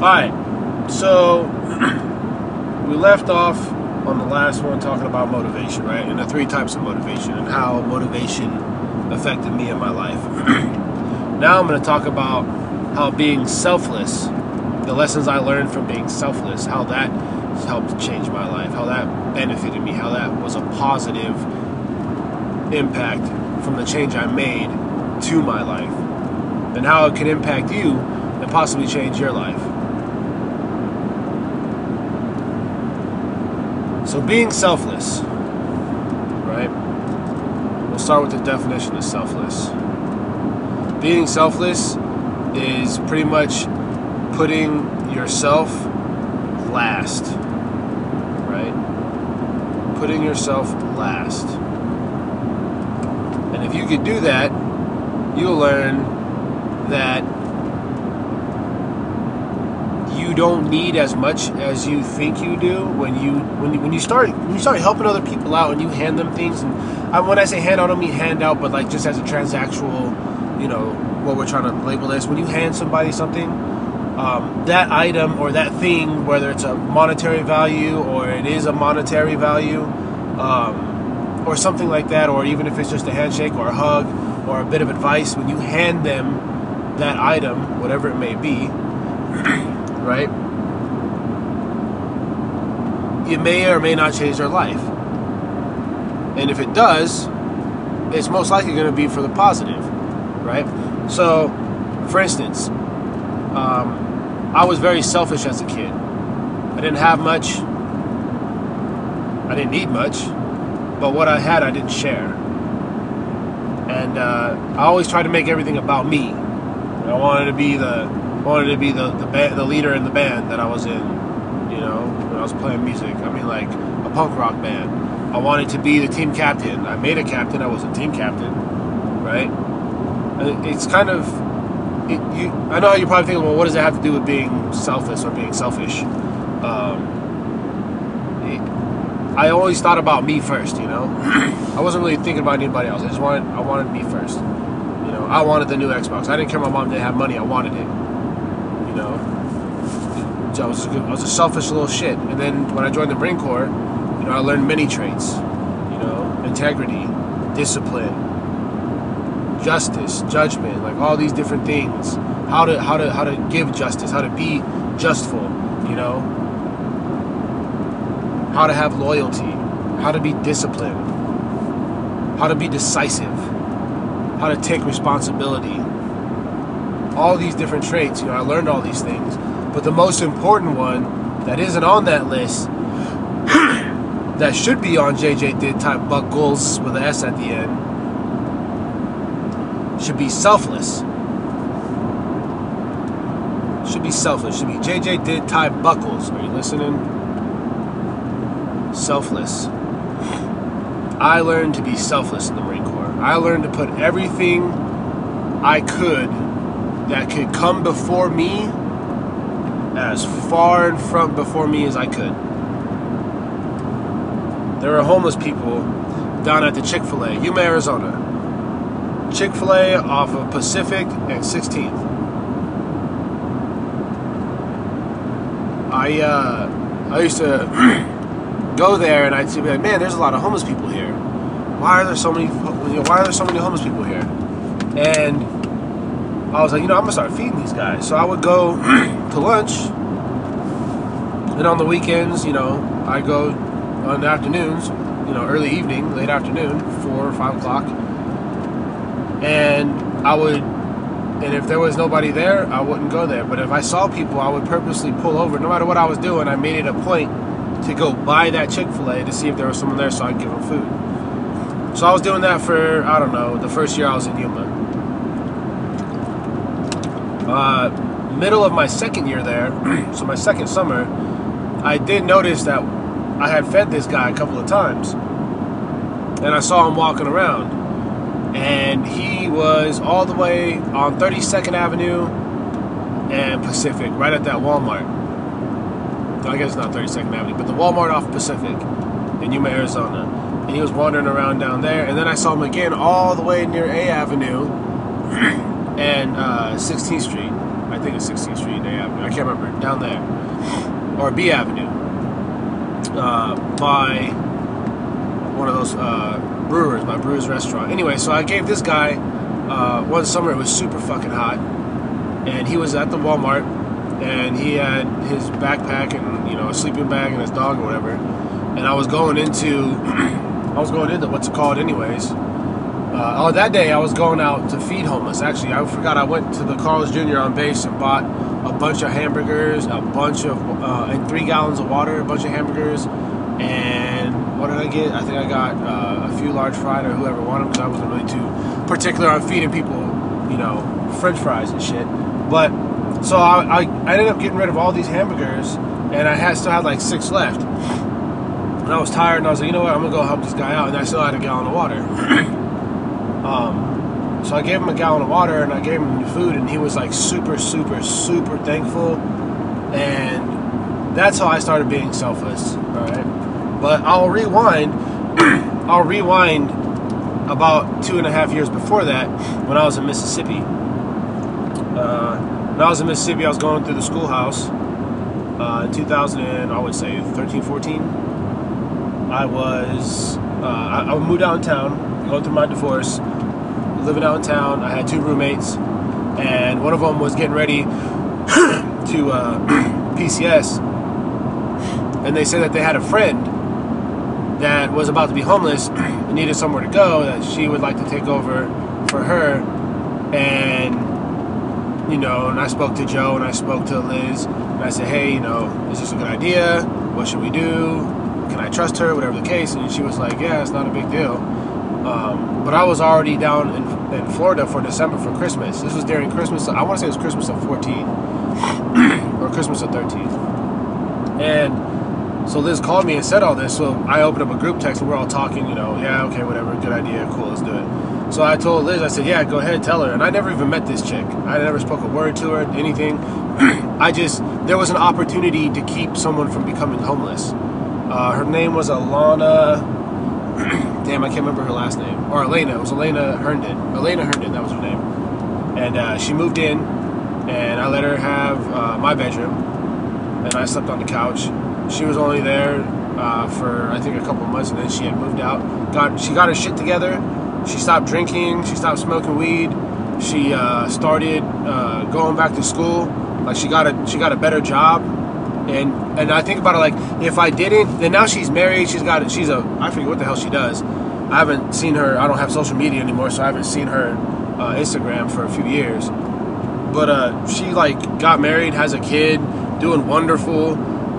Alright, so we left off on the last one talking about motivation, right? And the three types of motivation and how motivation affected me in my life. now I'm going to talk about how being selfless, the lessons I learned from being selfless, how that helped change my life, how that benefited me, how that was a positive impact from the change I made to my life, and how it can impact you and possibly change your life. So, being selfless, right? We'll start with the definition of selfless. Being selfless is pretty much putting yourself last, right? Putting yourself last. And if you could do that, you'll learn that you don't need as much as you think you do when you when you, when you start when you start helping other people out and you hand them things and I, when I say hand out, I don't mean hand out, but like just as a transactional, you know, what we're trying to label this. When you hand somebody something, um, that item or that thing, whether it's a monetary value or it is a monetary value, um, or something like that, or even if it's just a handshake or a hug or a bit of advice, when you hand them that item, whatever it may be, right? It may or may not change their life. And if it does, it's most likely going to be for the positive, right? So, for instance, um, I was very selfish as a kid. I didn't have much. I didn't need much, but what I had, I didn't share. And uh, I always tried to make everything about me. I wanted to be the wanted to be the the, band, the leader in the band that I was in. You know, when I was playing music. I mean, like a punk rock band. I wanted to be the team captain. I made a captain. I was a team captain, right? It's kind of it, you. I know you're probably thinking, well, what does it have to do with being selfless or being selfish? Um, it, I always thought about me first. You know, I wasn't really thinking about anybody else. I just wanted I wanted me first. You know, I wanted the new Xbox. I didn't care my mom didn't have money. I wanted it. Know, I was was a selfish little shit. And then when I joined the Marine Corps, you know, I learned many traits. You know, integrity, discipline, justice, judgment, like all these different things. How to how to how to give justice, how to be justful, you know. How to have loyalty, how to be disciplined, how to be decisive, how to take responsibility. All these different traits, you know, I learned all these things. But the most important one that isn't on that list that should be on JJ did type buck with an S at the end should be selfless. Should be selfless. Should be JJ did tie buckles. Are you listening? Selfless. I learned to be selfless in the Marine Corps. I learned to put everything I could that could come before me as far in front before me as I could. There were homeless people down at the Chick fil A, Yuma, Arizona. Chick fil A off of Pacific and 16th. I, uh, I used to go there and I'd be like, man, there's a lot of homeless people here. Why are there so many, why are there so many homeless people here? And I was like, you know, I'm gonna start feeding these guys. So I would go to lunch, and on the weekends, you know, I go on the afternoons, you know, early evening, late afternoon, four or five o'clock, and I would, and if there was nobody there, I wouldn't go there. But if I saw people, I would purposely pull over, no matter what I was doing. I made it a point to go buy that Chick Fil A to see if there was someone there, so I'd give them food. So I was doing that for I don't know the first year I was in Yuma. Uh, middle of my second year there, so my second summer, I did notice that I had fed this guy a couple of times, and I saw him walking around, and he was all the way on 32nd Avenue and Pacific, right at that Walmart. I guess not 32nd Avenue, but the Walmart off Pacific in Yuma, Arizona. And he was wandering around down there, and then I saw him again all the way near A Avenue and uh, 16th Street. I think it's 16th Street, Avenue. I can't remember. Down there, or B Avenue, uh, by one of those uh, brewers, my brewer's restaurant. Anyway, so I gave this guy uh, one summer. It was super fucking hot, and he was at the Walmart, and he had his backpack and you know a sleeping bag and his dog or whatever. And I was going into, I was going into what's it called, anyways. Uh, oh, that day I was going out to feed homeless. Actually, I forgot I went to the Carl's Jr. on base and bought a bunch of hamburgers, a bunch of, uh, and three gallons of water, a bunch of hamburgers, and what did I get? I think I got uh, a few large fried or whoever wanted them because I wasn't really too particular on feeding people, you know, French fries and shit. But so I, I, I ended up getting rid of all these hamburgers, and I had still had like six left. And I was tired, and I was like, you know what? I'm gonna go help this guy out, and I still had a gallon of water. um, so I gave him a gallon of water, and I gave him food, and he was like super, super, super thankful, and that's how I started being selfless. All right, but I'll rewind. I'll rewind about two and a half years before that when I was in Mississippi. Uh, when I was in Mississippi, I was going through the schoolhouse uh, in 2000, and I would say 13, 14. I was, uh, I, I moved out town, going through my divorce, living out in town. I had two roommates, and one of them was getting ready to uh, PCS, and they said that they had a friend that was about to be homeless and needed somewhere to go that she would like to take over for her and you know and i spoke to joe and i spoke to liz and i said hey you know is this a good idea what should we do can I trust her, whatever the case? And she was like, yeah, it's not a big deal. Um, but I was already down in, in Florida for December for Christmas. This was during Christmas. I want to say it was Christmas of 14 or Christmas of 13. And so Liz called me and said all this. So I opened up a group text and we're all talking, you know, yeah, okay, whatever, good idea, cool, let's do it. So I told Liz, I said, yeah, go ahead, and tell her. And I never even met this chick. I never spoke a word to her, anything. I just, there was an opportunity to keep someone from becoming homeless. Uh, her name was Alana. damn, I can't remember her last name. Or Elena. It was Elena Herndon. Elena Herndon, that was her name. And uh, she moved in, and I let her have uh, my bedroom, and I slept on the couch. She was only there uh, for I think a couple months, and then she had moved out. Got she got her shit together. She stopped drinking. She stopped smoking weed. She uh, started uh, going back to school. Like she got a she got a better job and and I think about it like if I didn't, then now she's married. She's got she's a I forget what the hell she does. I haven't seen her. I don't have social media anymore, so I haven't seen her uh, Instagram for a few years. But uh, she like got married, has a kid, doing wonderful.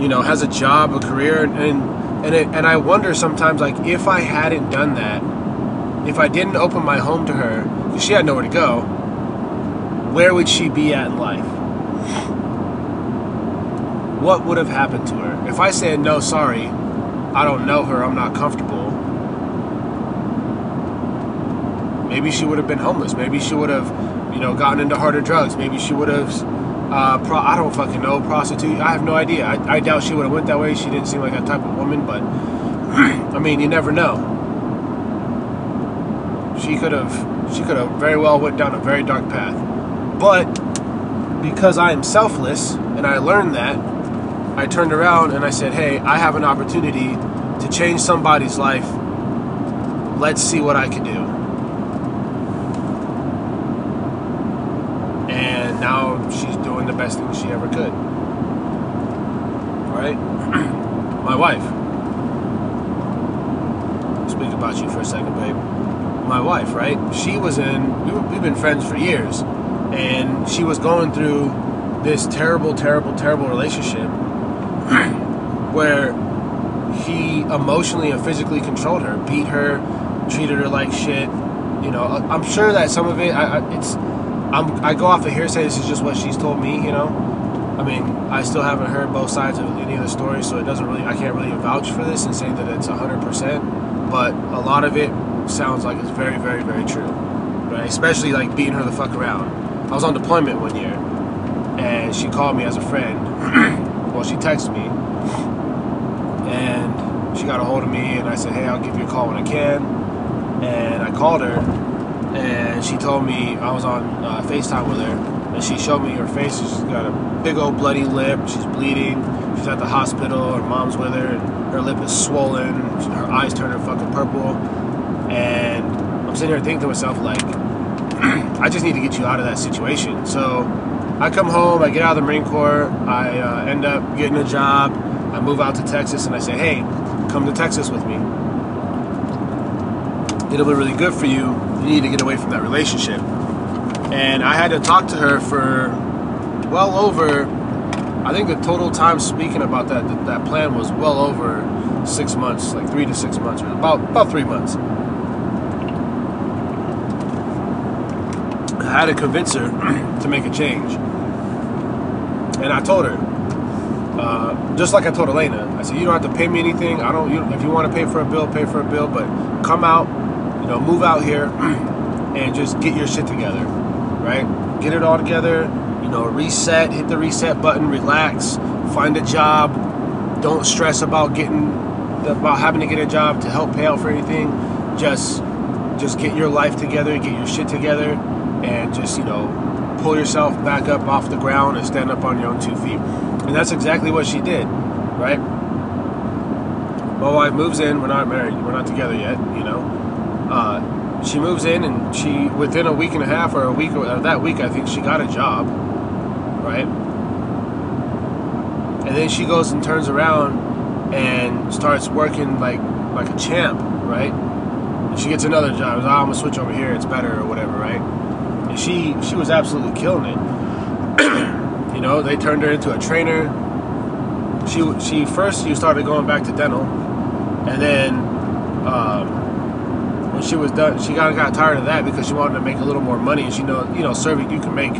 You know, has a job, a career, and and it, and I wonder sometimes like if I hadn't done that, if I didn't open my home to her, because she had nowhere to go, where would she be at in life? what would have happened to her? If I said, no, sorry, I don't know her, I'm not comfortable, maybe she would have been homeless. Maybe she would have, you know, gotten into harder drugs. Maybe she would have, uh, pro- I don't fucking know, prostitute. I have no idea. I, I doubt she would have went that way. She didn't seem like that type of woman, but I mean, you never know. She could have, she could have very well went down a very dark path. But because I am selfless and I learned that, I turned around and I said, hey, I have an opportunity to change somebody's life. Let's see what I can do. And now she's doing the best thing she ever could. Right? My wife. Speak about you for a second, babe. My wife, right? She was in, we were, we've been friends for years. And she was going through this terrible, terrible, terrible relationship where he emotionally and physically controlled her, beat her, treated her like shit. You know, I'm sure that some of it, I, I, it's, I'm, I go off of hearsay. This is just what she's told me. You know, I mean, I still haven't heard both sides of any of the story, so it doesn't really, I can't really vouch for this and say that it's 100. percent But a lot of it sounds like it's very, very, very true. Right? Especially like beating her the fuck around. I was on deployment one year, and she called me as a friend. well, she texted me and she got a hold of me and I said, hey, I'll give you a call when I can. And I called her and she told me I was on uh, FaceTime with her And she showed me her face. She's got a big old bloody lip. She's bleeding. She's at the hospital. Her mom's with her, and her lip is swollen. Her eyes turning fucking purple. And I'm sitting here thinking to myself, like, I just need to get you out of that situation. So I come home, I get out of the Marine Corps, I uh, end up getting a job, I move out to Texas, and I say, hey, come to Texas with me. It'll be really good for you. You need to get away from that relationship. And I had to talk to her for well over, I think the total time speaking about that that, that plan was well over six months, like three to six months, about about three months. I had to convince her to make a change. And I told her, uh, just like I told Elena, I said, you don't have to pay me anything. I don't. You, if you want to pay for a bill, pay for a bill. But come out, know, move out here, and just get your shit together, right? Get it all together. You know, reset. Hit the reset button. Relax. Find a job. Don't stress about getting about having to get a job to help pay out for anything. Just just get your life together. Get your shit together and just you know pull yourself back up off the ground and stand up on your own two feet and that's exactly what she did right my wife moves in we're not married we're not together yet you know uh, she moves in and she within a week and a half or a week or that week i think she got a job right? And then she goes and turns around and starts working like like a champ right? And she gets another job. Oh, i'm gonna switch over here. It's better or whatever right? And she she was absolutely killing it. you know, they turned her into a trainer. She she first she started going back to dental, and then um, when she was done, she got got tired of that because she wanted to make a little more money. And she know you know serving you can make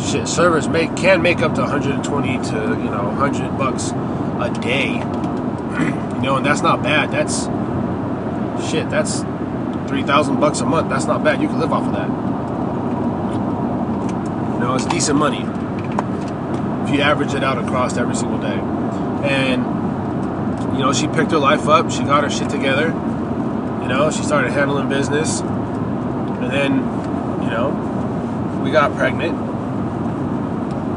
shit servers make can make up to 120 to you know 100 bucks a day. you know, and that's not bad. That's shit. That's three thousand bucks a month. That's not bad. You can live off of that You know, it's decent money if you average it out across every single day. And you know, she picked her life up. She got her shit together. Know, she started handling business, and then you know, we got pregnant,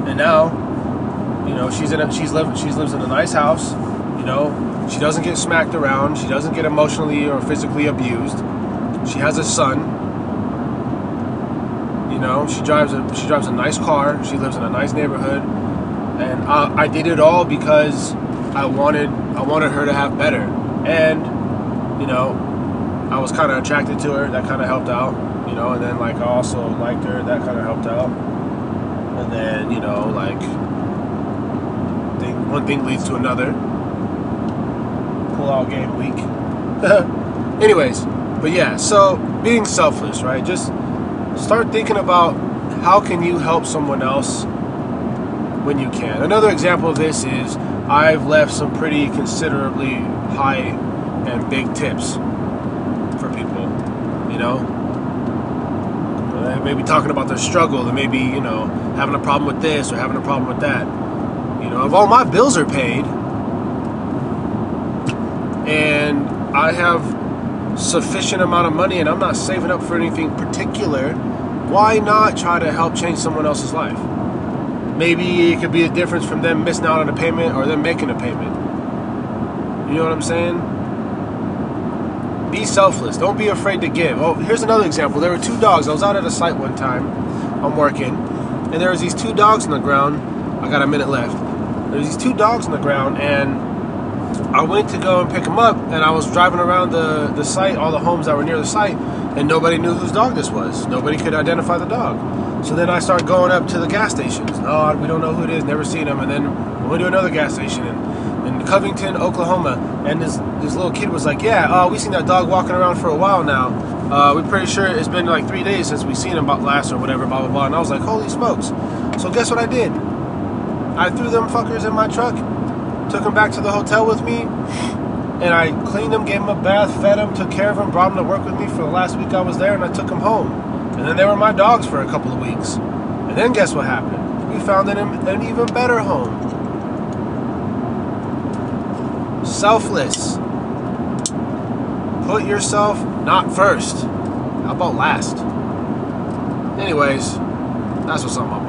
and now, you know, she's in a, she's living she's lives in a nice house. You know, she doesn't get smacked around. She doesn't get emotionally or physically abused. She has a son You know, she drives a she drives a nice car. She lives in a nice neighborhood, and I, I did it all because I wanted I wanted her to have better. And you know, I was kind of attracted to her. That kind of helped out. You know, and then like I also liked her. That kind of helped out. And then you know, like thing, one thing leads to another. Pull out game week. Anyways, but yeah, so being selfless, right? Just start thinking about how can you help someone else when you can. Another example of this is I've left some pretty considerably high and big tips. You know, maybe talking about their struggle, or maybe you know having a problem with this or having a problem with that. You know, if all my bills are paid and I have sufficient amount of money and I'm not saving up for anything particular, why not try to help change someone else's life? Maybe it could be a difference from them missing out on a payment or them making a payment. You know what I'm saying? Be selfless. Don't be afraid to give. Oh, here's another example. There were two dogs. I was out at a site one time. I'm working, and there was these two dogs on the ground. I got a minute left. There's these two dogs on the ground, and I went to go and pick them up, and I was driving around the, the site, all the homes that were near the site, and nobody knew whose dog this was. Nobody could identify the dog. So then I started going up to the gas stations. Oh, we don't know who it is, never seen him. And then we went to another gas station in, in Covington, Oklahoma, and this this little kid was like, "Yeah, uh, we seen that dog walking around for a while now. Uh, we're pretty sure it's been like three days since we seen him last or whatever, blah blah blah." And I was like, "Holy smokes!" So guess what I did? I threw them fuckers in my truck took them back to the hotel with me, and I cleaned them, gave them a bath, fed them, took care of them, brought them to work with me for the last week I was there, and I took them home. And then they were my dogs for a couple of weeks. And then guess what happened? We found him an even better home. Selfless. Put yourself not first. How about last? Anyways, that's what's on my